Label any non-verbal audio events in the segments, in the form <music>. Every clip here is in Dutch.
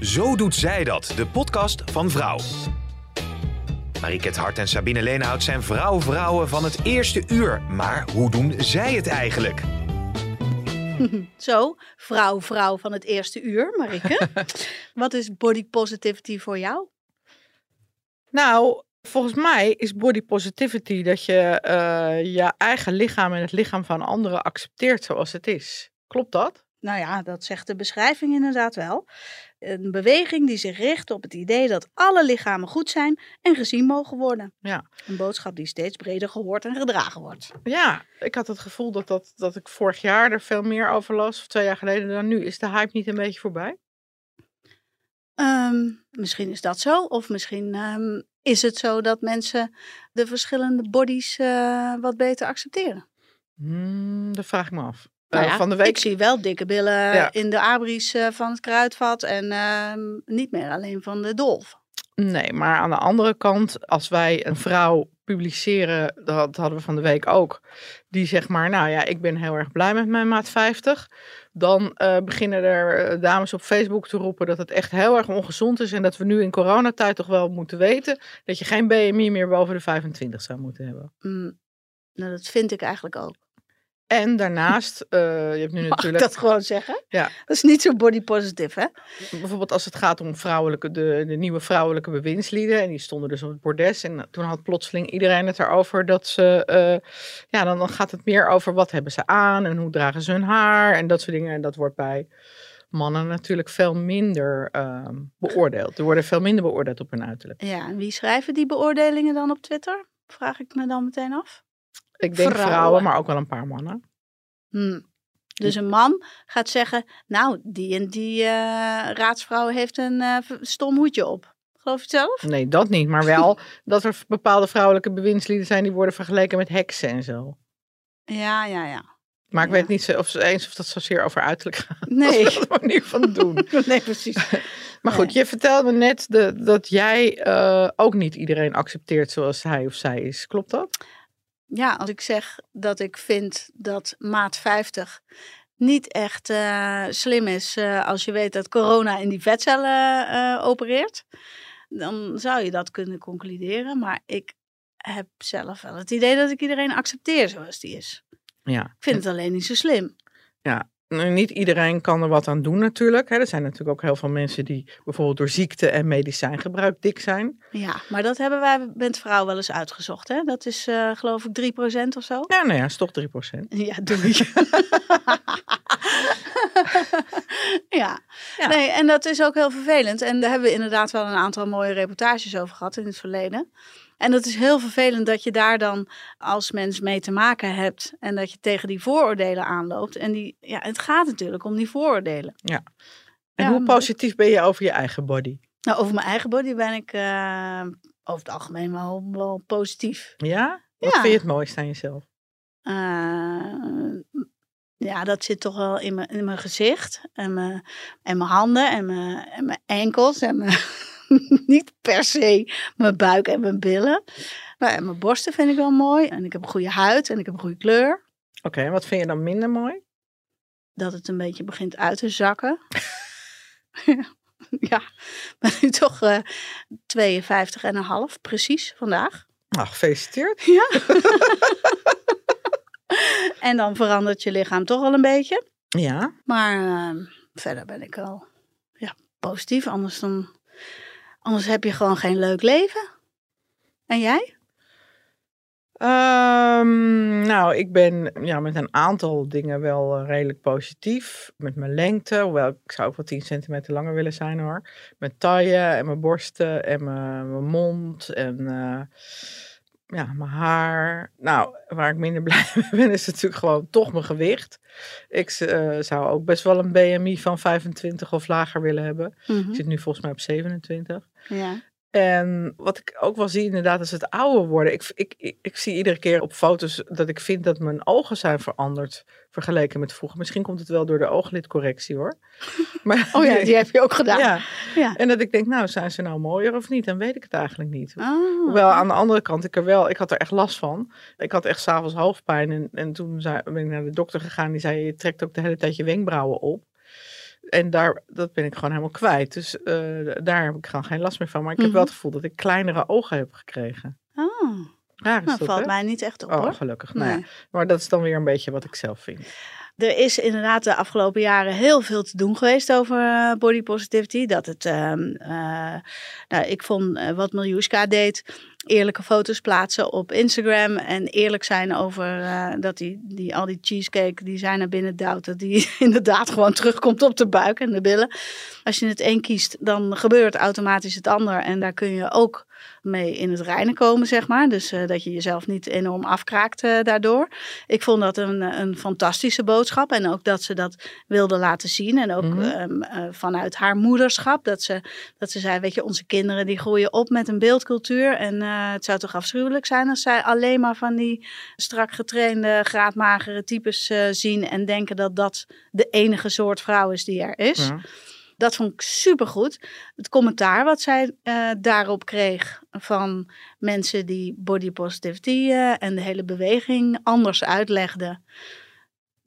Zo doet zij dat, de podcast van Vrouw. Mariket Hart en Sabine Leenhout zijn vrouw-vrouwen van het eerste uur. Maar hoe doen zij het eigenlijk? <laughs> Zo, vrouw, vrouw van het eerste uur, Marike. <laughs> Wat is body positivity voor jou? Nou, volgens mij is body positivity dat je eh, je eigen lichaam en het lichaam van anderen accepteert zoals het is. Klopt dat? Nou ja, dat zegt de beschrijving inderdaad wel. Een beweging die zich richt op het idee dat alle lichamen goed zijn en gezien mogen worden. Ja. Een boodschap die steeds breder gehoord en gedragen wordt. Ja, ik had het gevoel dat, dat, dat ik vorig jaar er veel meer over las, of twee jaar geleden dan nu. Is de hype niet een beetje voorbij? Ehm, misschien is dat zo, of misschien ehm, is het zo dat mensen de verschillende bodies eh, wat beter accepteren. Hmm, dat vraag ik me af. Nou ja, van de week Ik zie wel dikke billen Ja. in de abris eh, van het kruidvat en ehm, niet meer alleen van de dolf. Nee, maar aan de andere kant, als wij een vrouw publiceren, dat hadden we van de week ook, die zegt maar, nou ja, ik ben heel erg blij met mijn maat 50, dan eh, beginnen er eh, dames op Facebook te roepen dat het echt heel erg ongezond is en dat we nu in coronatijd toch wel moeten weten dat je geen BMI meer boven de 25 zou moeten hebben. Mm, nou, dat vind ik eigenlijk ook. En daarnaast, eh, je hebt nu Mag ik natuurlijk, dat gewoon zeggen? Ja. Dat is niet zo body positive, hè? bijvoorbeeld als het gaat om vrouwelijke, de, de nieuwe vrouwelijke bewindslieden. En die stonden dus op het bordes. En toen had plotseling iedereen het erover dat ze, eh, ja, dan, dan gaat het meer over wat hebben ze aan en hoe dragen ze hun haar en dat soort dingen. En dat wordt bij mannen natuurlijk veel minder ehm, beoordeeld. Er worden veel minder beoordeeld op hun uiterlijk. Ja, en wie schrijven die beoordelingen dan op Twitter? Vraag ik me dan meteen af. Ik denk vrouwen, Vrouwen. maar ook wel een paar mannen. Hm. Dus een man gaat zeggen, nou, die en die eh, raadsvrouw heeft een eh, stom hoedje op. Geloof je het zelf? Nee, dat niet. Maar wel <laughs> dat er bepaalde vrouwelijke bewindslieden zijn die worden vergeleken met heksen en zo. Ja, ja, ja. Maar ik Ja. weet niet of, ze- eens of dat zozeer over uiterlijk gaat. <laughs> Nee. Dat is de manier van doen. <laughs> nee, precies. Maar goed, Nee. je vertelde net de, dat jij eh, ook niet iedereen accepteert zoals hij of zij is. Klopt dat? Ja, als ik zeg dat ik vind dat maat 50 niet echt eh, slim is eh, als je weet dat corona in die vetcellen eh, opereert, dan zou je dat kunnen concluderen. Maar ik heb zelf wel het idee dat ik iedereen accepteer zoals die is. Ja. Ik vind het alleen niet zo slim. Nu, niet iedereen kan er wat aan doen natuurlijk. Hè. Er zijn natuurlijk ook heel veel mensen die bijvoorbeeld door ziekte en medicijngebruik dik zijn. Ja, maar dat hebben wij met vrouw wel eens uitgezocht. Hè? Dat is eh, geloof ik 3% of zo. Ja, nou ja, is toch 3%. Ja, doei. <laughs> ja. Ja. Nee, en dat is ook heel vervelend. En daar hebben we inderdaad wel een aantal mooie reportages over gehad in het verleden. En dat is heel vervelend dat je daar dan als mens mee te maken hebt. En dat je tegen die vooroordelen aanloopt. En die, ja, het gaat natuurlijk om die vooroordelen. En Ja, hoe maar- positief ben je over je eigen body? Nou, over mijn eigen body ben ik eh, over het algemeen wel, wel positief. Ja? Wat Ja. vind je het mooiste aan jezelf? Eh, ja, dat zit toch wel in mijn, in mijn gezicht. En mijn, en mijn handen en mijn, en mijn enkels. En mijn, <laughs> niet per se mijn buik en mijn billen. Maar en mijn borsten vind ik wel mooi. En ik heb een goede huid en ik heb een goede kleur. Oké, en wat vind je dan minder mooi? Dat het een beetje begint uit te zakken. <laughs> ja, ik ben nu toch eh 52 en een half, precies, vandaag. Nou, gefeliciteerd. <laughs> Ja. en dan verandert je lichaam toch wel een beetje. Ja. Maar ehm, verder ben ik wel ja, positief. Anders, dan, anders heb je gewoon geen leuk leven. En jij? Ehm, nou, ik ben ja, met een aantal dingen wel eh, redelijk positief. Met mijn lengte, hoewel ik zou ook wel 10 centimeter langer willen zijn hoor. Mijn taille en mijn borsten en mijn, mijn mond. En, eh, ja, mijn haar. Nou, waar ik minder <laughs> blij mee ben, is natuurlijk gewoon toch mijn gewicht. Ik eh, zou ook best wel een BMI van 25 of lager willen hebben. Mhm. Ik zit nu volgens mij op 27. Ja. En wat ik ook wel zie inderdaad is het ouder worden. Ik, ik, ik, ik zie iedere keer op foto's dat ik vind dat mijn ogen zijn veranderd vergeleken met vroeger. Misschien komt het wel door de ooglidcorrectie hoor. <laughs> Maar, Oh ja, die heb je ook gedaan. ja. Ja. En dat ik denk, nou zijn ze nou mooier of niet? Dan weet ik het eigenlijk niet. Oh. Hoewel aan de andere kant, ik er wel, ik had er echt last van. Ik had echt s'avonds hoofdpijn en, en toen ben ik naar de dokter gegaan. Die zei, je trekt ook de hele tijd je wenkbrauwen op. En daar, dat ben ik gewoon helemaal kwijt. Dus eh, daar heb ik gewoon geen last meer van. Maar ik heb Mhm. wel het gevoel dat ik kleinere ogen heb gekregen. Oh. Raar is Nou, dat, valt hè? mij niet echt op Oh, hoor. gelukkig. Nou ja. Maar dat is dan weer een beetje wat ik zelf vind. Er is inderdaad de afgelopen jaren heel veel te doen geweest over eh, body positivity. Dat het, ehm, eh, nou, ik vond wat Miljuska deed, eerlijke foto's plaatsen op Instagram en eerlijk zijn over eh, dat die, die, al die cheesecake die zij naar binnen duwt, dat die <laughs> inderdaad gewoon terugkomt op de buik en de billen. Als je het een kiest, dan gebeurt automatisch het ander en daar kun je ook mee in het reinen komen, zeg maar. Dus eh, dat je jezelf niet enorm afkraakt eh, daardoor. Ik vond dat een, een fantastische boodschap. En ook dat ze dat wilde laten zien. En ook Mhm. ehm, eh, vanuit haar moederschap. Dat ze, dat ze zei, weet je, onze kinderen die groeien op met een beeldcultuur. En eh, het zou toch afschuwelijk zijn als zij alleen maar van die strak getrainde, graadmagere types eh, zien. En denken dat dat de enige soort vrouw is die er is. Ja. Dat vond ik supergoed. Het commentaar wat zij eh, daarop kreeg van mensen die body positivity en de hele beweging anders uitlegden.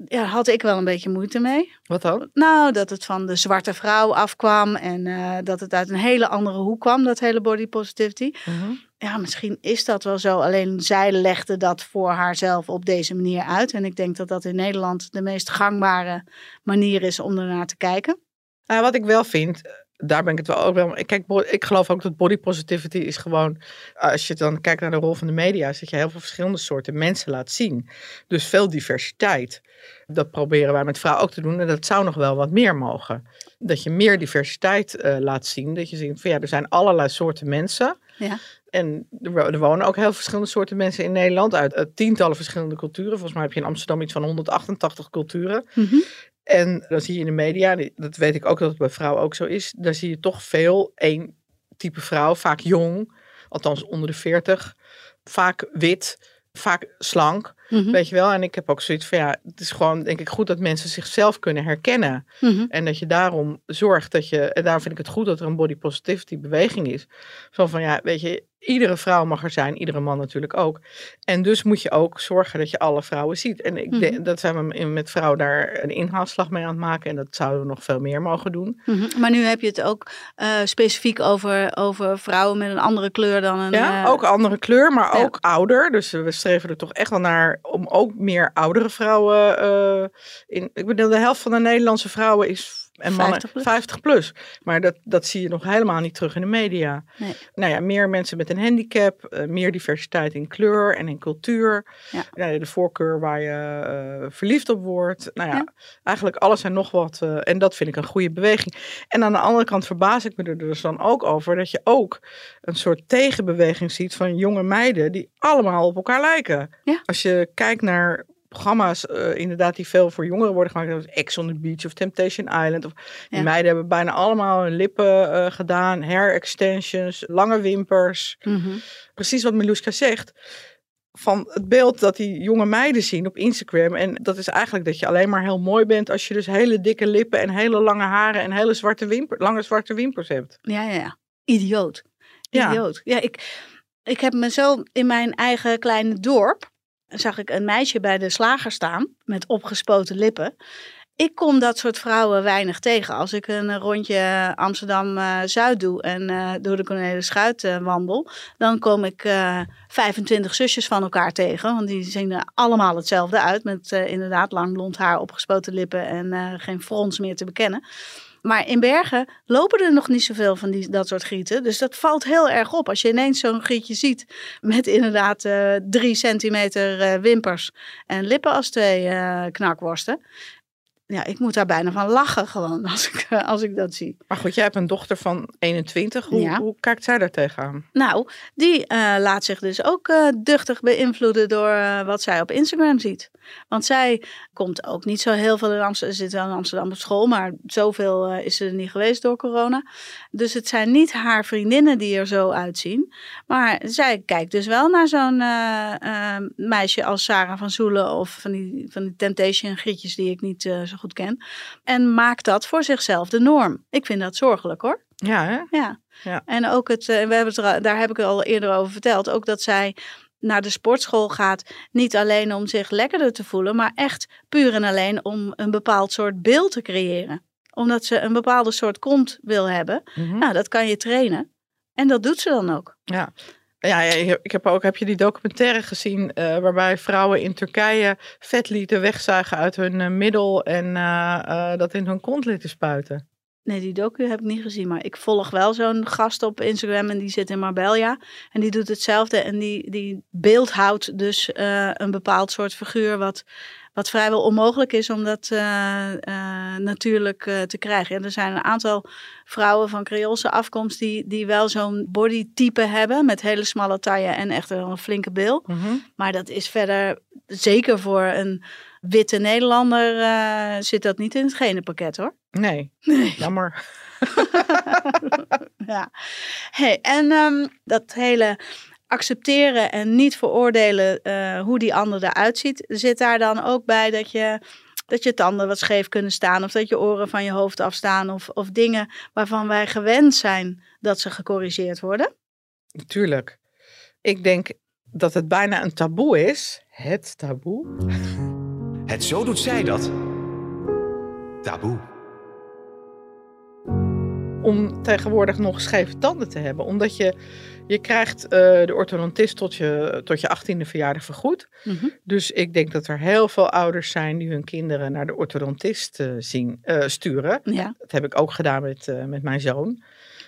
Ja, had ik wel een beetje moeite mee. Wat dan? Nou, dat het van de zwarte vrouw afkwam en eh, dat het uit een hele andere hoek kwam, dat hele body positivity. Mhm. Ja, misschien is dat wel zo. Alleen zij legde dat voor haarzelf op deze manier uit. En ik denk dat dat in Nederland de meest gangbare manier is om ernaar te kijken. Nou, wat ik wel vind, eh, daar ben ik het wel ook wel. Kijk, ik geloof ook dat body positivity is gewoon. Als je dan kijkt naar de rol van de media, is dat je heel veel verschillende soorten mensen laat zien. Dus veel diversiteit. Dat proberen wij met vrouwen ook te doen. En dat zou nog wel wat meer mogen. Dat je meer diversiteit eh, laat zien. Dat je ziet van ja, er zijn allerlei soorten mensen. Ja. En er wo- wonen ook heel verschillende soorten mensen in Nederland. Uit, tientallen verschillende culturen. Volgens mij heb je in Amsterdam iets van 188 culturen. En dan zie je in de media, dat weet ik ook dat het bij vrouwen ook zo is, daar zie je toch veel één type vrouw, vaak jong, althans onder de 40, vaak wit, vaak slank, Mhm. weet je wel. En ik heb ook zoiets van ja, het is gewoon denk ik goed dat mensen zichzelf kunnen herkennen. Mhm. En dat je daarom zorgt dat je, en daarom vind ik het goed dat er een body positivity beweging is. Zo van ja, weet je, iedere vrouw mag er zijn, iedere man natuurlijk ook. En dus moet je ook zorgen dat je alle vrouwen ziet. En ik denk, Mhm. dat zijn we met vrouwen daar een inhaalslag mee aan het maken. En dat zouden we nog veel meer mogen doen. Mhm. Maar nu heb je het ook eh, specifiek over, over vrouwen met een andere kleur dan een. Ja, eh, ook andere kleur, maar ja. ook ouder. Dus we streven er toch echt wel naar om ook meer oudere vrouwen eh, in. Ik bedoel, de helft van de Nederlandse vrouwen is en mannen 50 plus. 50 plus. Maar dat, dat zie je nog helemaal niet terug in de media. Nee. Nou ja, meer mensen met een handicap, eh, meer diversiteit in kleur en in cultuur. Ja. Nou de voorkeur waar je eh, verliefd op wordt. Nou ja, Ja. eigenlijk alles en nog wat. eh, en dat vind ik een goede beweging. En aan de andere kant verbaas ik me er dus dan ook over dat je ook een soort tegenbeweging ziet van jonge meiden die allemaal op elkaar lijken. Ja. Als je kijkt naar programma's, eh, inderdaad, die veel voor jongeren worden gemaakt, zoals Ex on the Beach of Temptation Island. Of, die Ja. meiden hebben bijna allemaal hun lippen eh, gedaan, hair extensions, lange wimpers. Mhm. Precies wat Miluska zegt. Van het beeld dat die jonge meiden zien op Instagram. En dat is eigenlijk dat je alleen maar heel mooi bent als je dus hele dikke lippen en hele lange haren en hele zwarte wimper, lange zwarte wimpers hebt. Ja, ja, ja. Idioot. Ja. Idioot. Ja, ik, ik heb me zo in mijn eigen kleine dorp. Zag ik een meisje bij de slager staan. met opgespoten lippen. Ik kom dat soort vrouwen weinig tegen. Als ik een rondje Amsterdam-Zuid doe en eh, door de Cornelis Schuit eh, wandel, dan kom ik eh 25 zusjes van elkaar tegen. Want die zien er allemaal hetzelfde uit. Met eh, inderdaad lang blond haar, opgespoten lippen en eh, geen frons meer te bekennen. Maar in Bergen lopen er nog niet zoveel van die, dat soort gieten. Dus dat valt heel erg op. Als je ineens zo'n gietje ziet met inderdaad eh, drie centimeter eh, wimpers en lippen als twee eh, knakworsten. Ja, ik moet daar bijna van lachen gewoon <laughs> als ik, eh, als ik dat zie. Maar goed, jij hebt een dochter van 21. Hoe, Ja. hoe kijkt zij daar tegenaan? Nou, die eh, laat zich dus ook eh, duchtig beïnvloeden door wat zij op Instagram ziet. Want zij komt ook niet zo heel veel in Amsterdam. Ze zit wel in Amsterdam op school, maar zoveel is ze er niet geweest door corona. Dus het zijn niet haar vriendinnen die er zo uitzien. Maar zij kijkt dus wel naar zo'n meisje als Sarah van Zoelen of van die, van die Temptation grietjes die ik niet zo goed ken. En maakt dat voor zichzelf de norm. Ik vind dat zorgelijk hoor. Ja, hè? Ja. Ja. En ook het, eh, we hebben het er, daar heb ik al eerder over verteld, ook dat zij naar de sportschool gaat, niet alleen om zich lekkerder te voelen, maar echt puur en alleen om een bepaald soort beeld te creëren. Omdat ze een bepaalde soort kont wil hebben. Mhm. Nou, dat kan je trainen. En dat doet ze dan ook. Ja. Ja, ik heb ook, heb je die documentaire gezien eh, waarbij vrouwen in Turkije vet lieten wegzuigen uit hun eh, middel en eh, dat in hun kont lieten spuiten? Nee, die docu heb ik niet gezien, maar ik volg wel zo'n gast op Instagram en die zit in Marbella. En die doet hetzelfde en die, die beeldhoudt dus een bepaald soort figuur wat, wat vrijwel onmogelijk is om dat eh, eh, natuurlijk eh, te krijgen. En er zijn een aantal vrouwen van Creoolse afkomst die, die wel zo'n bodytype hebben met hele smalle taille en echt wel een flinke bil. Mhm. Maar dat is verder, zeker voor een witte Nederlander, zit dat niet in het genenpakket hoor. Nee, jammer. <laughs> Ja. Hey, en ehm, dat hele accepteren en niet veroordelen eh, hoe die ander eruit ziet, zit daar dan ook bij dat je, dat je tanden wat scheef kunnen staan of dat je oren van je hoofd afstaan of, of dingen waarvan wij gewend zijn dat ze gecorrigeerd worden? Natuurlijk. Ik denk dat het bijna een taboe is. Het taboe. Het zo doet zij dat. Taboe. Om tegenwoordig nog scheve tanden te hebben. Omdat je, je krijgt eh, de orthodontist tot je, tot je 18e verjaardag vergoed. Dus ik denk dat er heel veel ouders zijn die hun kinderen naar de orthodontist eh, zien, eh, sturen. Ja. Dat heb ik ook gedaan met, met mijn zoon.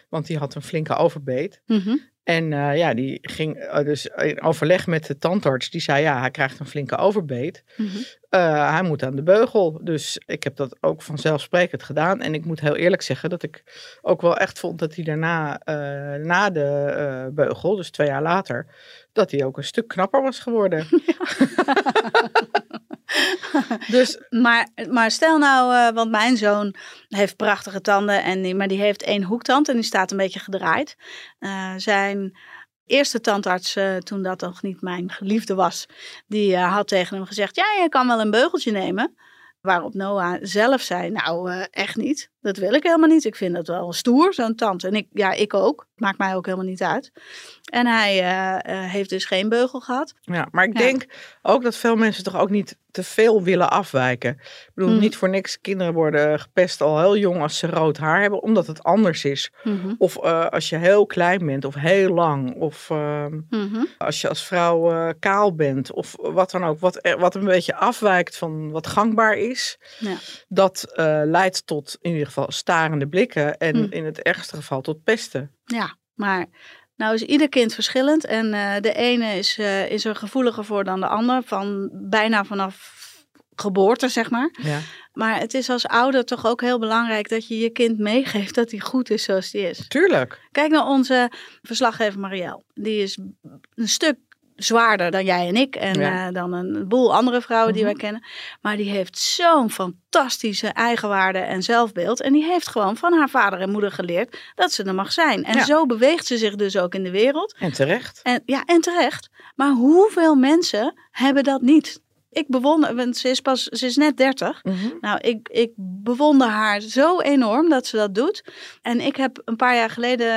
Want die had een flinke overbeet. Mhm. En eh, ja, die ging eh, dus in overleg met de tandarts. Die zei, ja, hij krijgt een flinke overbeet. Mhm. Eh, hij moet aan de beugel. Dus ik heb dat ook vanzelfsprekend gedaan. En ik moet heel eerlijk zeggen dat ik ook wel echt vond dat hij daarna, na de beugel, dus twee jaar later, dat hij ook een stuk knapper was geworden. <laughs> <laughs> <laughs> dus Maar, maar stel nou, eh, want mijn zoon heeft prachtige tanden, en maar die heeft één hoektand en die staat een beetje gedraaid. Eh, zijn eerste tandarts, eh, toen dat nog niet mijn geliefde was, die had tegen hem gezegd, ja, je kan wel een beugeltje nemen. Waarop Noah zelf zei, nou echt niet, dat wil ik helemaal niet. Ik vind dat wel stoer, zo'n tand. En ik, ja, ik ook, maakt mij ook helemaal niet uit. En hij eh, eh, heeft dus geen beugel gehad. Ja, maar ik Ja. denk ook dat veel mensen toch ook niet te veel willen afwijken. Ik bedoel, Mm. niet voor niks. Kinderen worden gepest al heel jong als ze rood haar hebben, omdat het anders is. Mhm, Of eh, als je heel klein bent, of heel lang. Of ehm, mhm. als je als vrouw kaal bent. Of wat dan ook. Wat, wat een beetje afwijkt van wat gangbaar is. Ja. Dat leidt tot in ieder geval starende blikken. En Mm. in het ergste geval tot pesten. Ja, maar nou is ieder kind verschillend. En eh, de ene is, eh, is er gevoeliger voor dan de ander. Van bijna vanaf geboorte, zeg maar. Ja. Maar het is als ouder toch ook heel belangrijk dat je je kind meegeeft dat hij goed is zoals hij is. Tuurlijk. Kijk naar onze verslaggever Marielle. Die is een stuk zwaarder dan jij en ik. En Ja. eh, dan een boel andere vrouwen die Mhm. wij kennen. Maar die heeft zo'n fantastische eigenwaarde en zelfbeeld. En die heeft gewoon van haar vader en moeder geleerd dat ze er mag zijn. En Ja. zo beweegt ze zich dus ook in de wereld. En terecht. En, ja, en terecht. Maar hoeveel mensen hebben dat niet? Ik bewonder, want ze is pas, ze is net 30. Mhm. Nou, ik, ik bewonder haar zo enorm dat ze dat doet. En ik heb een paar jaar geleden,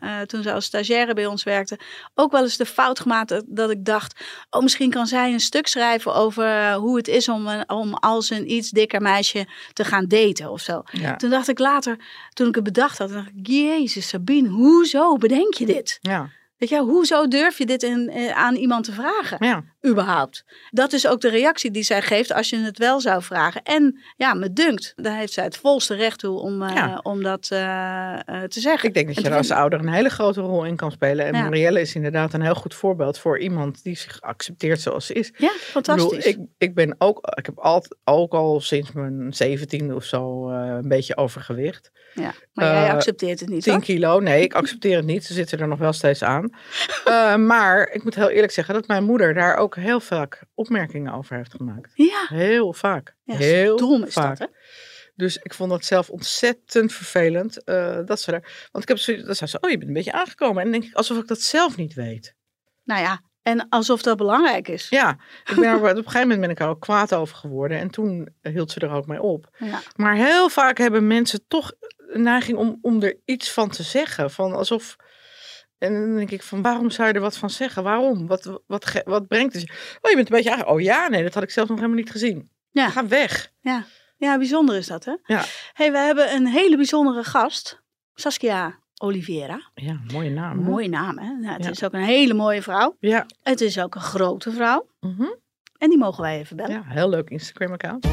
eh, toen ze als stagiaire bij ons werkte, ook wel eens de fout gemaakt dat, dat ik dacht: oh, misschien kan zij een stuk schrijven over hoe het is om, een, om als een iets dikker meisje te gaan daten of zo. Ja. Toen dacht ik later, toen ik het bedacht had, dacht ik: Jezus, Sabine, hoezo bedenk je dit? Ja. Weet je, hoezo durf je dit in, eh, aan iemand te vragen? ja. Überhaupt? Dat is ook de reactie die zij geeft als je het wel zou vragen. En ja, me dunkt, daar heeft zij het volste recht toe om, uh, Ja. om dat uh, uh, te zeggen. Ik denk dat je er als ouder een hele grote rol in kan spelen. En Ja. Marielle is inderdaad een heel goed voorbeeld voor iemand die zich accepteert zoals ze is. Ja, Ik, fantastisch. bedoel, ik, ik ben ook, ik heb altijd, ook al sinds mijn 17 of zo eh, een beetje overgewicht. ja, maar jij eh, accepteert het niet, 10 hoor. kilo, nee, ik accepteer het niet. Ze zitten er nog wel steeds aan. <laughs> Eh, maar ik moet heel eerlijk zeggen dat mijn moeder daar ook heel vaak opmerkingen over heeft gemaakt. Ja, Heel vaak. ja heel dom is vaak. dat, hè? Dus ik vond dat zelf ontzettend vervelend. eh, dat ze daar, want ik heb zoiets, dan zei ze, oh je bent een beetje aangekomen. En dan denk ik, alsof ik dat zelf niet weet. Nou ja, en alsof dat belangrijk is. Ja, ik ben er, <laughs> op een gegeven moment ben ik er ook kwaad over geworden. En toen hield ze er ook mee op. Ja. Maar heel vaak hebben mensen toch een neiging om, om er iets van te zeggen. Van alsof. En dan denk ik van waarom zou je er wat van zeggen? Waarom? Wat, wat, wat brengt het? je? Oh, je bent een beetje aange- Oh ja, nee, dat had ik zelf nog helemaal niet gezien. Ja. Ga weg. Ja. ja, bijzonder is dat, hè? Ja. hey, we hebben een hele bijzondere gast. Saskia Oliveira. Ja, mooie naam. hè? Mooie naam, hè? Nou, het Ja. is ook een hele mooie vrouw. Ja. Het is ook een grote vrouw. mhm. En die mogen wij even bellen. ja, heel leuk Instagram-account.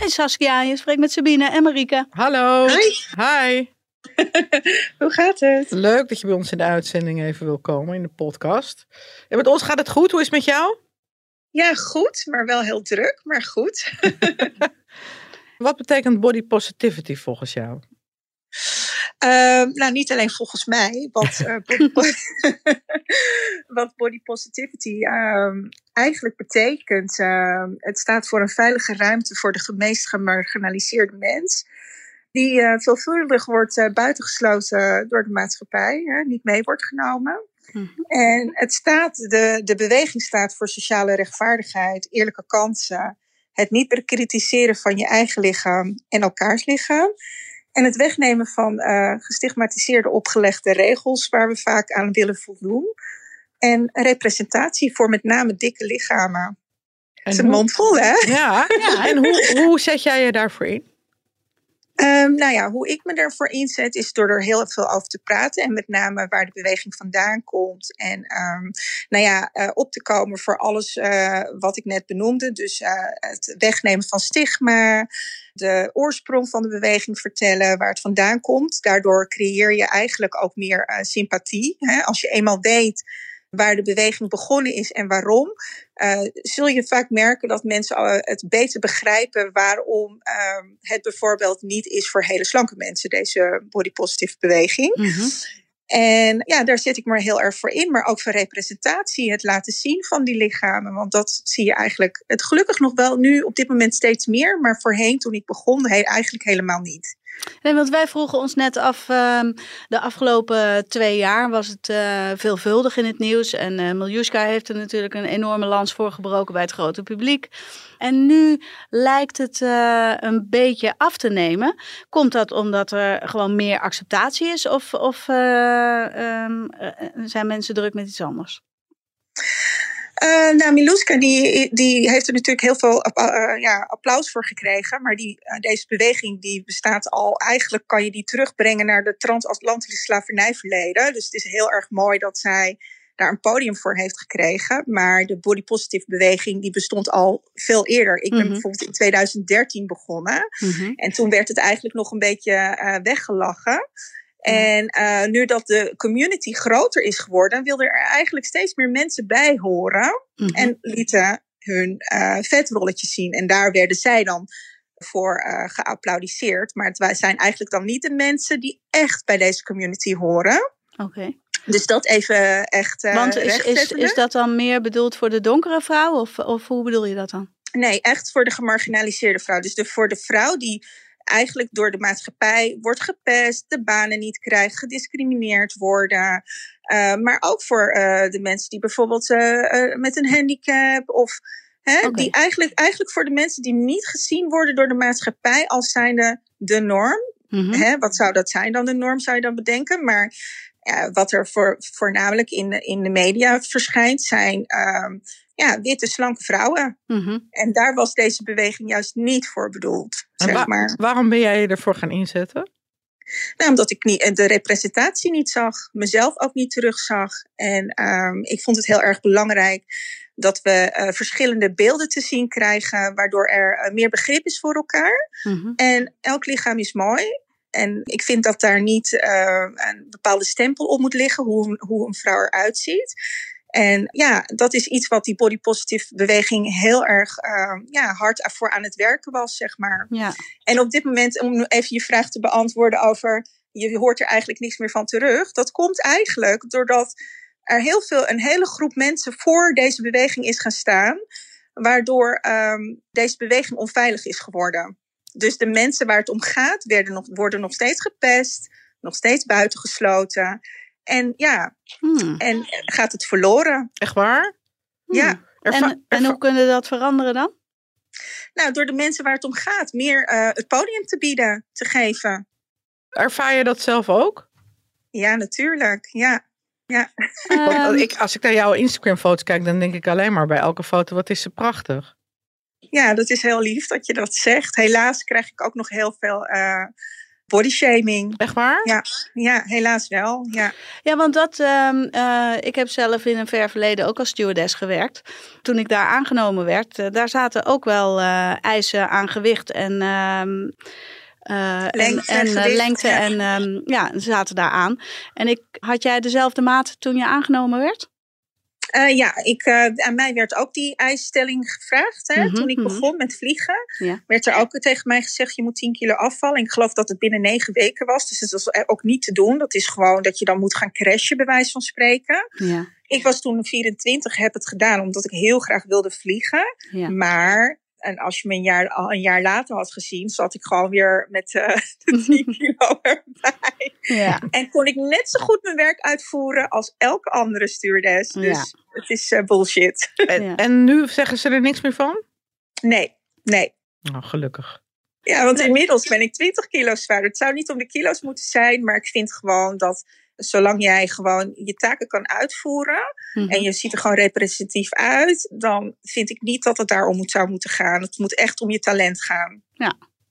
Hi Saskia, je spreekt met Sabine en Marieke. Hallo. Hi. Hi. <laughs> Hoe gaat het? Leuk dat je bij ons in de uitzending even wil komen in de podcast. En met ons gaat het goed. Hoe is het met jou? Ja, goed, maar wel heel druk, maar goed. <laughs> Wat betekent body positivity volgens jou? Ehm, nou, niet alleen volgens mij, wat, <laughs> eh, body, wat body positivity ehm, eigenlijk betekent. ehm, het staat voor een veilige ruimte voor de meest gemarginaliseerde mens. Die eh, veelvuldig wordt eh, buitengesloten door de maatschappij, hè, niet mee wordt genomen. Mhm. En het staat, de, de beweging staat voor sociale rechtvaardigheid, eerlijke kansen, het niet bekritiseren van je eigen lichaam en elkaars lichaam. En het wegnemen van eh, gestigmatiseerde opgelegde regels waar we vaak aan willen voldoen. En representatie voor met name dikke lichamen. Het is een mond vol, hè? <laughs> Ja, en hoe, hoe zet jij je daarvoor in? Ehm, nou ja, hoe ik me daarvoor inzet is door er heel veel over te praten. En met name waar de beweging vandaan komt. En ehm, nou ja, eh, op te komen voor alles eh, wat ik net benoemde. Dus eh, het wegnemen van stigma. De oorsprong van de beweging vertellen, waar het vandaan komt. Daardoor creëer je eigenlijk ook meer sympathie. Hè? Als je eenmaal weet waar de beweging begonnen is en waarom, uh, zul je vaak merken dat mensen uh, het beter begrijpen waarom uh, het bijvoorbeeld niet is voor hele slanke mensen, deze body positive beweging. Mhm. En ja, daar zit ik maar heel erg voor in, maar ook voor representatie, het laten zien van die lichamen. Want dat zie je eigenlijk, het gelukkig nog wel nu op dit moment steeds meer, maar voorheen toen ik begon, he eigenlijk helemaal niet. Want wij vroegen ons net af, uh, de afgelopen twee jaar was het uh, veelvuldig in het nieuws. En uh, Miljuska heeft er natuurlijk een enorme lans voor gebroken bij het grote publiek. En nu lijkt het uh, een beetje af te nemen. Komt dat omdat er gewoon meer acceptatie is? Of, of um, zijn mensen druk met iets anders? Uh, nou, Miluska die, die heeft er natuurlijk heel veel uh, ja, applaus voor gekregen. Maar die, uh, deze beweging die bestaat al, eigenlijk kan je die terugbrengen naar de transatlantische slavernijverleden. Dus het is heel erg mooi dat zij daar een podium voor heeft gekregen. Maar de body positive beweging die bestond al veel eerder. Ik ben mm -hmm. bijvoorbeeld in 2013 begonnen. Mm -hmm. En toen werd het eigenlijk nog een beetje weggelachen. En uh, nu dat de community groter is geworden, wilden er eigenlijk steeds meer mensen bij horen. Mm -hmm. En lieten hun uh, vetrolletjes zien. En daar werden zij dan voor uh, geapplaudiseerd. Maar het zijn eigenlijk dan niet de mensen die echt bij deze community horen. Oké. Okay. Dus dat even echt. Want is, is, is dat dan meer bedoeld voor de donkere vrouw? Of, of hoe bedoel je dat dan? Nee, echt voor de gemarginaliseerde vrouw. Dus de, voor de vrouw die eigenlijk door de maatschappij wordt gepest, de banen niet krijgt, gediscrimineerd worden. Uh, maar ook voor uh, de mensen die bijvoorbeeld uh, met een handicap of. Hè, okay. die eigenlijk, eigenlijk voor de mensen die niet gezien worden door de maatschappij als zijnde de norm. Mm -hmm. Hè, wat zou dat zijn dan de norm, zou je dan bedenken? Maar ja, wat er voor, voornamelijk in de, in de media verschijnt, zijn um, ja, witte, slanke vrouwen. Mhm. Mm -hmm. En daar was deze beweging juist niet voor bedoeld. Zeg wa maar. Waarom ben jij je ervoor gaan inzetten? Nou, omdat ik niet, de representatie niet zag, mezelf ook niet terugzag. En ehm, ik vond het heel erg belangrijk dat we uh, verschillende beelden te zien krijgen, waardoor er uh, meer begrip is voor elkaar. Mhm. En elk lichaam is mooi. En ik vind dat daar niet uh, een bepaalde stempel op moet liggen, hoe, hoe een vrouw eruit ziet. En ja, dat is iets wat die body positive beweging heel erg uh, ja, hard voor aan het werken was, zeg maar. Ja. En op dit moment, om even je vraag te beantwoorden over, je hoort er eigenlijk niks meer van terug. Dat komt eigenlijk doordat er heel veel, een hele groep mensen voor deze beweging is gaan staan, waardoor um, deze beweging onveilig is geworden. Dus de mensen waar het om gaat, werden nog, worden nog steeds gepest, nog steeds buitengesloten. En ja, Hmm. en gaat het verloren. Echt waar? Ja. Erva- En, en hoe kunnen we dat veranderen dan? Nou, door de mensen waar het om gaat, meer uh, het podium te bieden, te geven. Ervaar je dat zelf ook? Ja, natuurlijk. Ja. ja. <laughs> Want Ehm, als ik, als ik naar jouw Instagram-foto's kijk, dan denk ik alleen maar bij elke foto, wat is ze prachtig. ja, dat is heel lief dat je dat zegt. Helaas krijg ik ook nog heel veel uh, bodyshaming. Echt waar? Ja, ja, helaas wel. Ja. Ja, want dat, ehm, eh, ik heb zelf in een ver verleden ook als stewardess gewerkt. Toen ik daar aangenomen werd, eh, daar zaten ook wel eh, eisen aan gewicht en, ehm, eh, Lengte, en, en lengte. ja. En ehm, ja, ze zaten daar aan. En ik, had jij dezelfde maat toen je aangenomen werd? Uh, ja, ik, uh, aan mij werd ook die eisstelling gevraagd. Hè? Mhm, Toen ik mhm. begon met vliegen, Ja. werd er ook tegen mij gezegd: je moet 10 kilo afvallen. En ik geloof dat het binnen negen weken was. Dus dat was ook niet te doen. Dat is gewoon dat je dan moet gaan crashen, bij wijze van spreken. Ja, Ik was toen 24, heb het gedaan omdat ik heel graag wilde vliegen. ja. Maar, en als je me een jaar, al een jaar later had gezien, zat ik gewoon weer met uh, <laughs> de 10 <laughs> kilo erbij. ja. En kon ik net zo goed mijn werk uitvoeren als elke andere stewardess. Dus Ja. Het is uh, bullshit. <laughs> En, Ja. en nu zeggen ze er niks meer van? Nee, nee. Nou, gelukkig. Ja, want inmiddels ben ik 20 kilo zwaarder. Het zou niet om de kilo's moeten zijn, maar ik vind gewoon dat zolang jij gewoon je taken kan uitvoeren Mhm. en je ziet er gewoon representatief uit, dan vind ik niet dat het daarom moet, zou moeten gaan. Het moet echt om je talent gaan.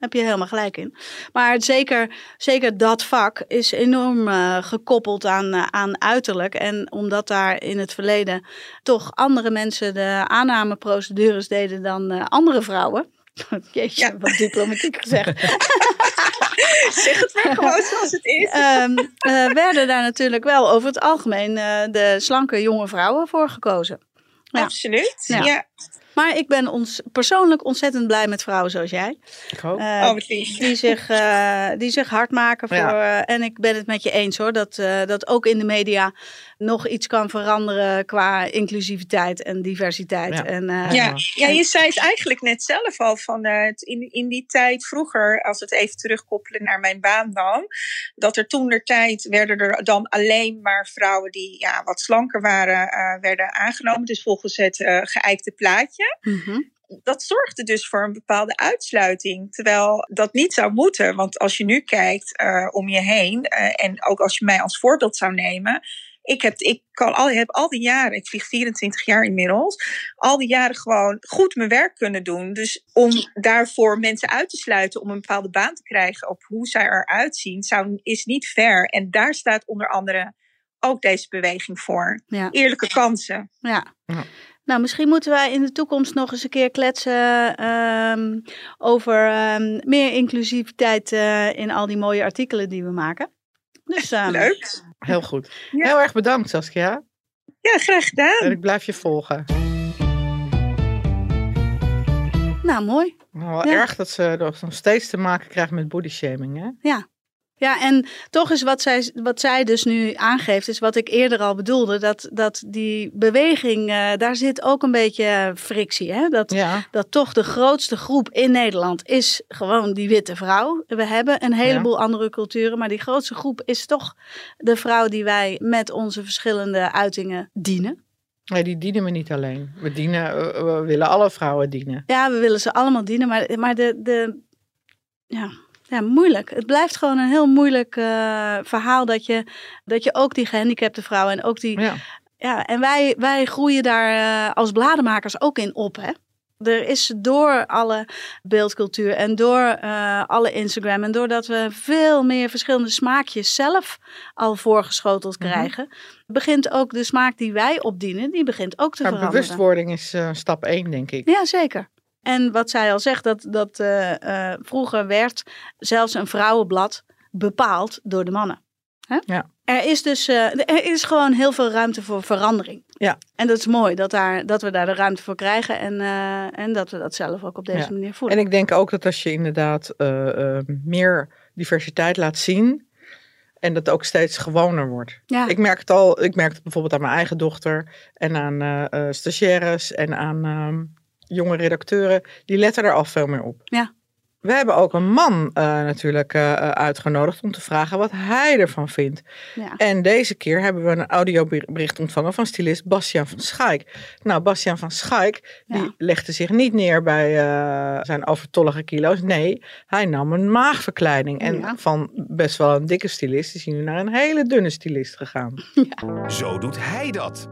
Heb je helemaal gelijk in. Maar zeker, zeker dat vak is enorm eh, gekoppeld aan, eh, aan uiterlijk. En omdat daar in het verleden toch andere mensen de aannameprocedures deden dan eh, andere vrouwen. <laughs> Jeetje, Ja. wat diplomatiek gezegd. <laughs> zeg het maar gewoon zoals het is. <laughs> Ehm, eh, werden daar natuurlijk wel over het algemeen de slanke jonge vrouwen voor gekozen. ja. Absoluut. Ja. Ja. Maar ik ben ons persoonlijk ontzettend blij met vrouwen zoals jij. Ik ook. Eh, Oh, die, zich, eh, die zich hard maken voor. Ja. eh, en ik ben het met je eens hoor. Dat, eh, dat ook in de media nog iets kan veranderen qua inclusiviteit en diversiteit. Ja. En, eh, Ja, ja, je zei het eigenlijk net zelf al. Van, eh, het- in, in die tijd vroeger, als we het even terugkoppelen naar mijn baan dan. Dat er toen de tijd werden er dan alleen maar vrouwen die ja, wat slanker waren, eh, werden aangenomen. Dus volgens het eh geëikte plaatje. mhm. Dat zorgde dus voor een bepaalde uitsluiting. Terwijl dat niet zou moeten. Want als je nu kijkt eh, om je heen. eh, en ook als je mij als voorbeeld zou nemen. Ik heb, ik kan al, heb al die jaren, ik vlieg 24 jaar inmiddels, al die jaren gewoon goed mijn werk kunnen doen. Dus om daarvoor mensen uit te sluiten om een bepaalde baan te krijgen op hoe zij eruit zien, zou, is niet fair. En daar staat onder andere ook deze beweging voor. ja. Eerlijke kansen. Ja. Ja. Nou, misschien moeten wij in de toekomst nog eens een keer kletsen ehm, over ehm, meer inclusiviteit eh, in al die mooie artikelen die we maken. Dus, ehm, Leuk. Heel goed. Ja. Heel erg bedankt, Saskia. Ja, graag gedaan. En ik blijf je volgen. Nou, mooi. Nou, wel Ja. erg dat ze nog nog steeds te maken krijgt met bodyshaming, hè? Ja. Ja, en toch is wat zij, wat zij dus nu aangeeft, is wat ik eerder al bedoelde, dat, dat die beweging, eh, daar zit ook een beetje frictie. Hè? Dat, Ja. dat toch de grootste groep in Nederland is gewoon die witte vrouw. We hebben een heleboel andere culturen, maar die grootste groep is toch de vrouw die wij met onze verschillende uitingen dienen. Nee, die dienen we niet alleen. We, dienen, eh, we willen alle vrouwen dienen. Ja, we willen ze allemaal dienen, maar, maar de, de, ja, ja, moeilijk. Het blijft gewoon een heel moeilijk eh, verhaal dat je, dat je ook die gehandicapte vrouwen en ook die. Ja. Ja, en wij, wij groeien daar eh, als bladenmakers ook in op. Hè? Er is door alle beeldcultuur en door uh, alle Instagram en doordat we veel meer verschillende smaakjes zelf al voorgeschoteld Mhm. krijgen, begint ook de smaak die wij opdienen, die begint ook te Maar veranderen. bewustwording is eh, stap 1, denk ik. Ja, zeker. En wat zij al zegt, dat, dat eh, eh, vroeger werd zelfs een vrouwenblad bepaald door de mannen. Hè? Ja. Er is dus eh, er is gewoon heel veel ruimte voor verandering. Ja. En dat is mooi dat, daar, dat we daar de ruimte voor krijgen en, en dat we dat zelf ook op deze Ja. manier voelen. En ik denk ook dat als je inderdaad meer diversiteit laat zien. En dat ook steeds gewoner wordt. ja. Ik merk het al, ik merk het bijvoorbeeld aan mijn eigen dochter en aan eh, stagiaires en aan ehm, jonge redacteuren. Die letten er al veel meer op. Ja. We hebben ook een man eh, natuurlijk eh, eh, uitgenodigd om te vragen wat hij ervan vindt. ja. En deze keer hebben we een audiobericht ontvangen van stylist Bastiaan van Schaik. Nou, Bastiaan van Schaik, die legde zich niet neer bij eh, zijn overtollige kilo's. Nee, hij nam een maagverkleiding. En Ja. van best wel een dikke stylist is hij nu naar een hele dunne stylist gegaan. <laughs> Zo doet hij dat.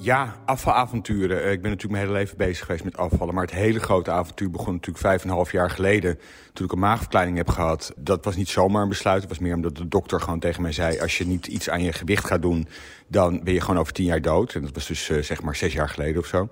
Ja, afvalavonturen. Eh, Ik ben natuurlijk mijn hele leven bezig geweest met afvallen. Maar het hele grote avontuur begon natuurlijk vijf en een half jaar geleden. Toen ik een maagverkleining heb gehad. Dat was niet zomaar een besluit. Het was meer omdat de dokter gewoon tegen mij zei... als je niet iets aan je gewicht gaat doen, dan ben je gewoon over tien jaar dood. En dat was dus eh, zeg maar zes jaar geleden of zo.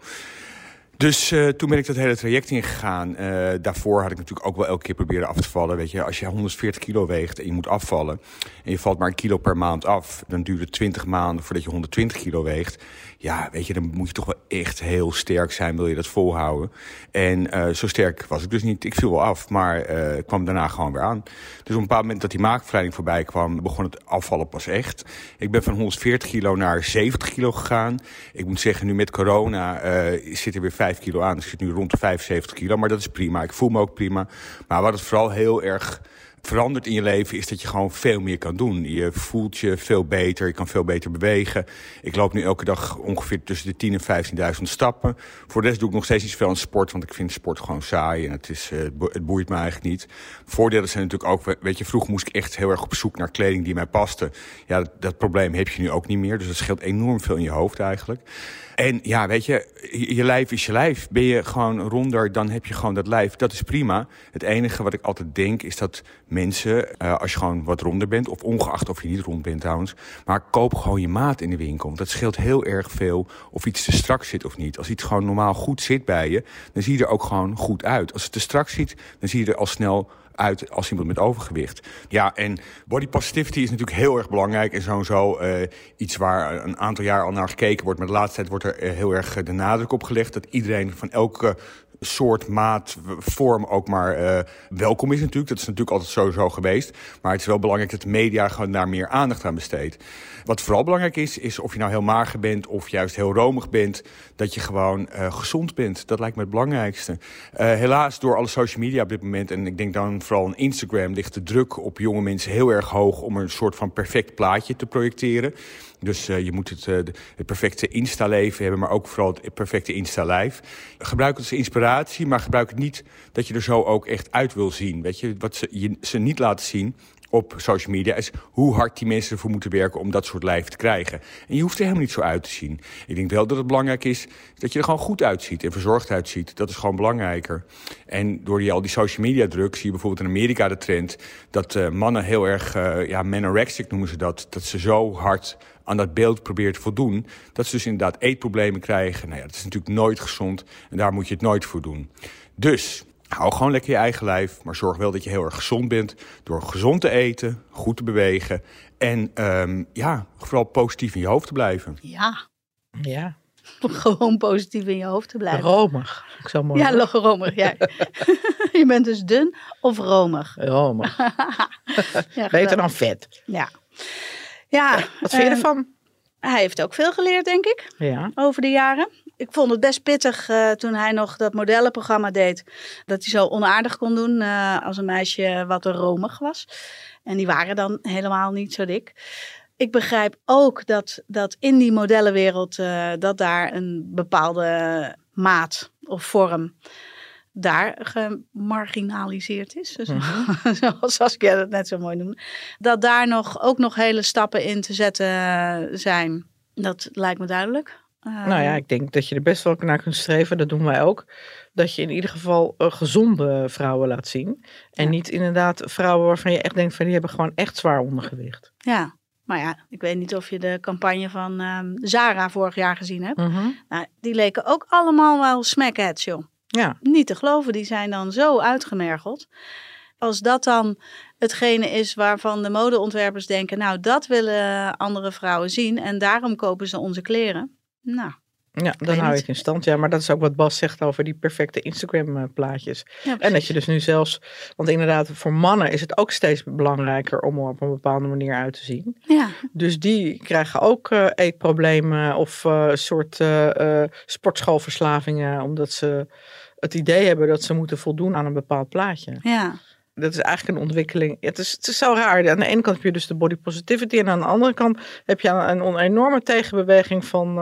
Dus eh, toen ben ik dat hele traject ingegaan. Eh daarvoor had ik natuurlijk ook wel elke keer proberen af te vallen. Weet je, als je 140 kilo weegt en je moet afvallen... en je valt maar een kilo per maand af... dan duurt het 20 maanden voordat je 120 kilo weegt. Ja, weet je, dan moet je toch wel echt heel sterk zijn... wil je dat volhouden. En eh, zo sterk was ik dus niet. Ik viel wel af, maar eh kwam daarna gewoon weer aan. Dus op een bepaald moment dat die maagverleiding voorbij kwam... begon het afvallen pas echt. Ik ben van 140 kilo naar 70 kilo gegaan. Ik moet zeggen, nu met corona eh, zit er weer 5 kilo aan. Ik zit nu rond de 75 kilo, maar dat is prima. Ik voel me ook prima. Maar wat het vooral heel erg verandert in je leven is dat je gewoon veel meer kan doen. Je voelt je veel beter, je kan veel beter bewegen. Ik loop nu elke dag ongeveer tussen de 10.000 en 15.000 stappen. Voor de rest doe ik nog steeds niet veel aan sport, want ik vind sport gewoon saai en het, is, eh, het boeit me eigenlijk niet. Voordelen zijn natuurlijk ook, weet je, vroeger moest ik echt heel erg op zoek naar kleding die mij paste. Ja, dat, dat probleem heb je nu ook niet meer, dus dat scheelt enorm veel in je hoofd eigenlijk. En ja, weet je, je, lijf is je lijf. Ben je gewoon ronder, dan heb je gewoon dat lijf. Dat is prima. Het enige wat ik altijd denk is dat mensen, eh, als je gewoon wat ronder bent... of ongeacht of je niet rond bent trouwens... maar koop gewoon je maat in de winkel. Dat scheelt heel erg veel of iets te strak zit of niet. Als iets gewoon normaal goed zit bij je, dan zie je er ook gewoon goed uit. Als het te strak zit, dan zie je er al snel uit als iemand met overgewicht. Ja, en body positivity is natuurlijk heel erg belangrijk. En sowieso eh iets waar een aantal jaar al naar gekeken wordt. Maar de laatste tijd wordt er eh, heel erg eh, de nadruk op gelegd... dat iedereen van elke soort, maat, vorm ook maar eh, welkom is natuurlijk. Dat is natuurlijk altijd sowieso geweest. Maar het is wel belangrijk dat de media gewoon daar meer aandacht aan besteedt. Wat vooral belangrijk is, is of je nou heel mager bent of juist heel romig bent... dat je gewoon eh, gezond bent. Dat lijkt me het belangrijkste. Eh, helaas door alle social media op dit moment... en ik denk dan vooral aan Instagram... ligt de druk op jonge mensen heel erg hoog... om een soort van perfect plaatje te projecteren. Dus uh, je moet het, uh, het perfecte Insta-leven hebben, maar ook vooral het perfecte Insta-lijf. Gebruik het als inspiratie, maar gebruik het niet dat je er zo ook echt uit wil zien. Weet je, wat ze, je, ze niet laten zien op social media is hoe hard die mensen ervoor moeten werken om dat soort lijf te krijgen. En je hoeft er helemaal niet zo uit te zien. Ik denk wel dat het belangrijk is dat je er gewoon goed uitziet en verzorgd uitziet. Dat is gewoon belangrijker. En door die, al die social media druk zie je bijvoorbeeld in Amerika de trend dat uh, mannen heel erg, ja, manorexic noemen ze dat, dat ze zo hard aan dat beeld probeert te voldoen, dat ze dus inderdaad eetproblemen krijgen. Nou ja, dat is natuurlijk nooit gezond en daar moet je het nooit voor doen. Dus hou gewoon lekker je eigen lijf, maar zorg wel dat je heel erg gezond bent door gezond te eten, goed te bewegen en um, ja, vooral positief in je hoofd te blijven. Ja. Ja. <laughs> Gewoon positief in je hoofd te blijven. Romig. Ik zou mooi ja, <laughs> romig. Ja. <laughs> je bent dus dun of romig. Romig. ja, Beter dan vet. Ja. Ja, Wat vind je ervan? Uh, hij heeft ook veel geleerd, denk ik, ja. over de jaren. Ik vond het best pittig uh, toen hij nog dat modellenprogramma deed. Dat hij zo onaardig kon doen uh, als een meisje wat er romig was. En die waren dan helemaal niet zo dik. Ik begrijp ook dat, dat in die modellenwereld, uh, dat daar een bepaalde maat of vorm daar gemarginaliseerd is. Dus, mm-hmm. <laughs> Zoals Saskia dat net zo mooi noemde. Dat daar nog, ook nog hele stappen in te zetten zijn. Dat lijkt me duidelijk. Eh, Nou ja, ik denk dat je er best wel naar kunt streven. Dat doen wij ook. Dat je in ieder geval eh, gezonde vrouwen laat zien. En Ja. niet inderdaad vrouwen waarvan je echt denkt van die hebben gewoon echt zwaar ondergewicht. ja. Maar ja, ik weet niet of je de campagne van ehm, Zara vorig jaar gezien hebt. Mhm. Nou, die leken ook allemaal wel smackheads, joh. Ja, Niet te geloven, die zijn dan zo uitgemergeld. Als dat dan hetgene is waarvan de modeontwerpers denken, nou dat willen andere vrouwen zien en daarom kopen ze onze kleren. Nou, ja dan hou je het in stand. Ja, maar dat is ook wat Bas zegt over die perfecte Instagram eh, ja, En dat je dus nu zelfs, want inderdaad voor mannen is het ook steeds belangrijker om er op een bepaalde manier uit te zien. Ja, Dus die krijgen ook eh, eetproblemen of een soort sportschoolverslavingen, omdat ze het idee hebben dat ze moeten voldoen aan een bepaald plaatje. ja. Dat is eigenlijk een ontwikkeling. Het is, het is zo raar. Aan de ene kant heb je dus de body positivity en aan de andere kant heb je een, een enorme tegenbeweging van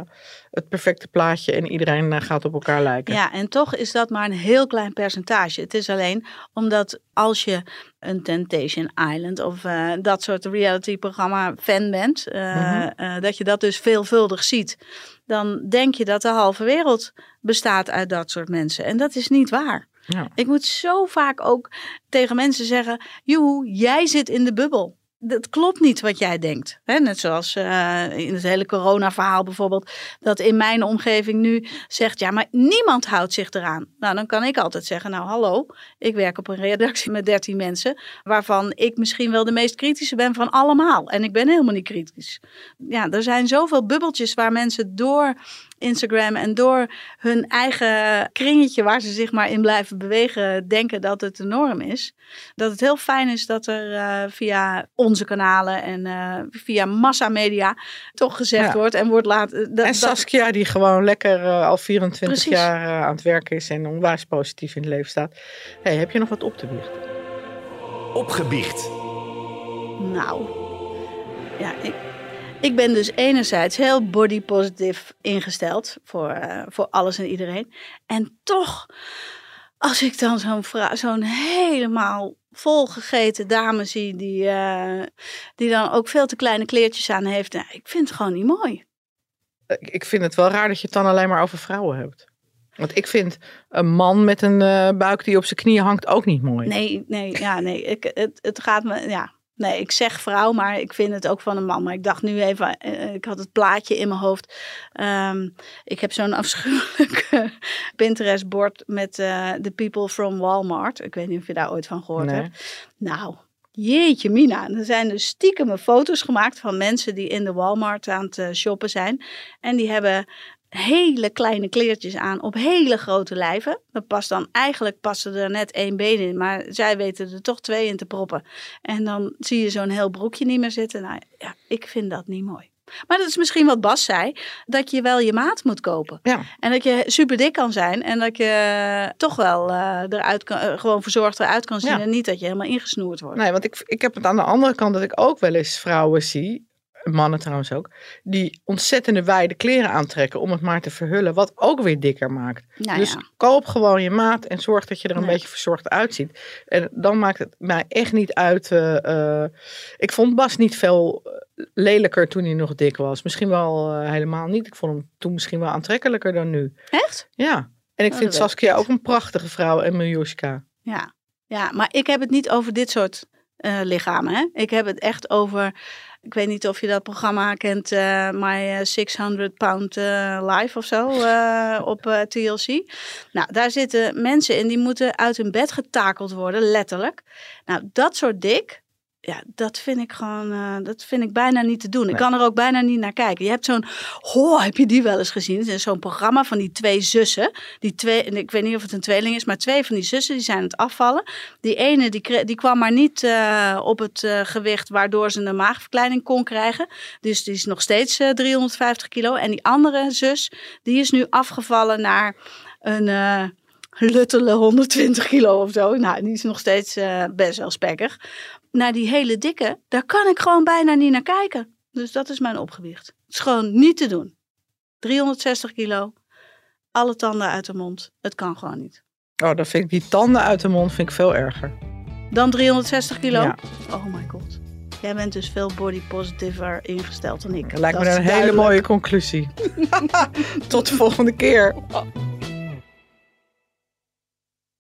eh, het perfecte plaatje en iedereen eh, gaat op elkaar lijken. Ja, en toch is dat maar een heel klein percentage. Het is alleen omdat als je een Temptation Island of eh, dat soort reality programma fan bent, Mhm. dat je dat dus veelvuldig ziet, dan denk je dat de halve wereld bestaat uit dat soort mensen. En dat is niet waar. Ja. Ik moet zo vaak ook tegen mensen zeggen: Joe, jij zit in de bubbel. Dat klopt niet wat jij denkt. Hè, net zoals eh, in het hele corona-verhaal bijvoorbeeld. Dat in mijn omgeving nu zegt: ja, maar niemand houdt zich eraan. Nou, dan kan ik altijd zeggen: nou, hallo, ik werk op een redactie met 13 mensen. Waarvan ik misschien wel de meest kritische ben van allemaal. En ik ben helemaal niet kritisch. Ja, er zijn zoveel bubbeltjes waar mensen door Instagram en door hun eigen kringetje waar ze zich maar in blijven bewegen, denken dat het de norm is. Dat het heel fijn is dat er eh, via onze kanalen en eh, via massamedia toch gezegd Ja. wordt en wordt laten. dat- En dat- Saskia, die gewoon lekker eh, al 24 Precies. jaar eh, aan het werken is en onwijs positief in het leven staat. Hey, heb je nog wat op te biechten? Opgebiecht. Nou, ja, ik, ik ben dus enerzijds heel body positive ingesteld voor, eh, voor alles en iedereen. En toch, als ik dan zo'n zo'n helemaal volgegeten dame zie, die, eh, die dan ook veel te kleine kleertjes aan heeft, nou, ik vind het gewoon niet mooi. Ik, ik vind het wel raar dat je het dan alleen maar over vrouwen hebt. Want ik vind een man met een eh, buik die op zijn knieën hangt ook niet mooi. Nee, nee, ja, nee. Ik, het, het gaat me, ja. Nee, ik zeg vrouw, maar ik vind het ook van een man. Maar ik dacht nu even, eh, ik had het plaatje in mijn hoofd. Ehm, ik heb zo'n afschuwelijk <laughs> Pinterest-bord met eh The People from Walmart. Ik weet niet of je daar ooit van gehoord Nee. hebt. Nou, jeetje mina. Er zijn dus stiekem foto's gemaakt van mensen die in de Walmart aan het eh, shoppen zijn. En die hebben hele kleine kleertjes aan op hele grote lijven. Dat past dan eigenlijk passen er net één been in, maar zij weten er toch twee in te proppen. En dan zie je zo'n heel broekje niet meer zitten. Nou ja, ik vind dat niet mooi. Maar dat is misschien wat Bas zei, dat je wel je maat moet kopen. Ja. En dat je super dik kan zijn en dat je toch wel eh, eruit kan, eh, gewoon verzorgd eruit kan zien. Ja. En niet dat je helemaal ingesnoerd wordt. Nee, want ik, ik heb het aan de andere kant dat ik ook wel eens vrouwen zie, mannen trouwens ook, die ontzettende wijde kleren aantrekken om het maar te verhullen, wat ook weer dikker maakt. Nou dus ja. koop gewoon je maat en zorg dat je er een Nee. beetje verzorgd uitziet. En dan maakt het mij echt niet uit. eh, eh, ik vond Bas niet veel eh, lelijker toen hij nog dik was. Misschien wel helemaal niet. Ik vond hem toen misschien wel aantrekkelijker dan nu. Echt? Ja. En ik Oh, vind Saskia ook een prachtige vrouw en Miljuska. Ja. ja, maar ik heb het niet over dit soort lichamen. Hè? Ik heb het echt over. Ik weet niet of je dat programma kent, eh My eh, 600 Pound eh, Life of zo eh, <laughs> op eh, TLC. Nou, daar zitten mensen in die moeten uit hun bed getakeld worden, letterlijk. Nou, dat soort dik. Ja, dat vind ik gewoon, eh, dat vind ik bijna niet te doen. Ik kan er ook bijna niet naar kijken. Je hebt zo'n, oh, heb je die wel eens gezien? Zo'n programma van die twee zussen. Die twee, en ik weet niet of het een tweeling is, maar twee van die zussen die zijn aan het afvallen. Die ene die, die kwam maar niet eh, op het eh, gewicht waardoor ze een maagverkleining kon krijgen. Dus die is nog steeds eh, 350 kilo. En die andere zus, die is nu afgevallen naar een luttele 120 kilo of zo. Nou, die is nog steeds best wel spekkig. Naar die hele dikke, daar kan ik gewoon bijna niet naar kijken. Dus dat is mijn opgewicht. Het is gewoon niet te doen. 360 kilo, alle tanden uit de mond. Het kan gewoon niet. Oh, dan vind ik die tanden uit de mond vind ik veel erger. Dan 360 kilo? Ja. Oh my god. Jij bent dus veel body positiver ingesteld dan ik. Dat lijkt Dat me een hele mooie conclusie. <laughs> Tot de volgende keer.